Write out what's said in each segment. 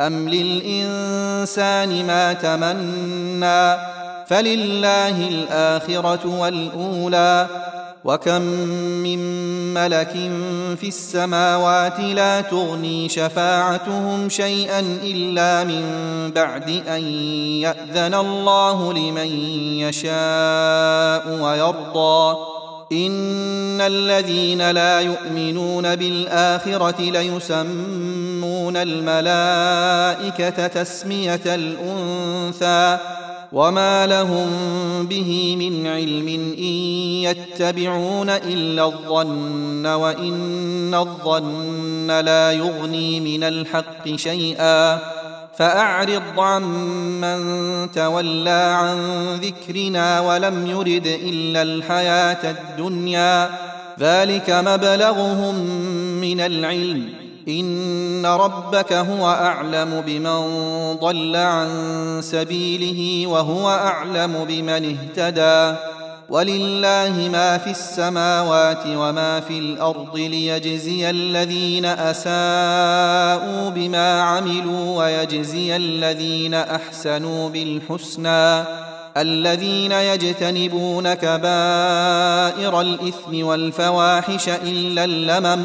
أم للإنسان ما تمنى فلله الآخرة والأولى وكم من ملك في السماوات لا تغني شفاعتهم شيئا إلا من بعد أن يأذن الله لمن يشاء ويرضى. إن الذين لا يؤمنون بالآخرة ليسمون الملائكة تسمية الأنثى وما لهم به من علم إن يتبعون إلا الظن وإن الظن لا يغني من الحق شيئا فأعرض عمن تولى عن ذكرنا ولم يرد إلا الحياة الدنيا ذلك مبلغهم من العلم ان ربك هو اعلم بمن ضل عن سبيله وهو اعلم بمن اهتدى ولله ما في السماوات وما في الأرض ليجزي الذين اساءوا بما عملوا ويجزي الذين احسنوا بالحسنى الذين يجتنبون كبائر الاثم والفواحش الا اللمم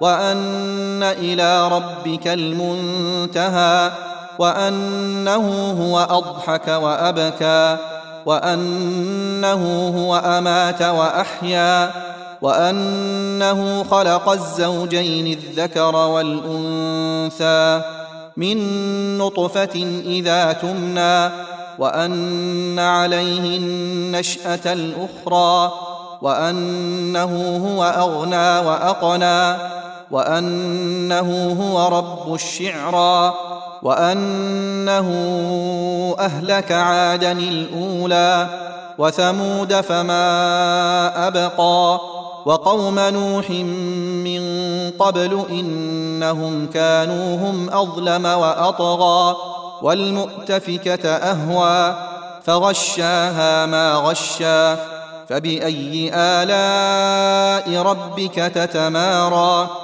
وأن إلى ربك المنتهى وأنه هو أضحك وأبكى وأنه هو أمات وأحيا وأنه خلق الزوجين الذكر والأنثى من نطفة إذا تمنى وأن عليه النشأة الأخرى وأنه هو أغنى وأقنى وأنه هو رب الشعرى وأنه أهلك عادا الأولى وثمود فما أبقى وقوم نوح من قبل إنهم كانوا هم أظلم وأطغى والمؤتفكة أهوى فغشاها ما غشى فبأي آلاء ربك تتمارى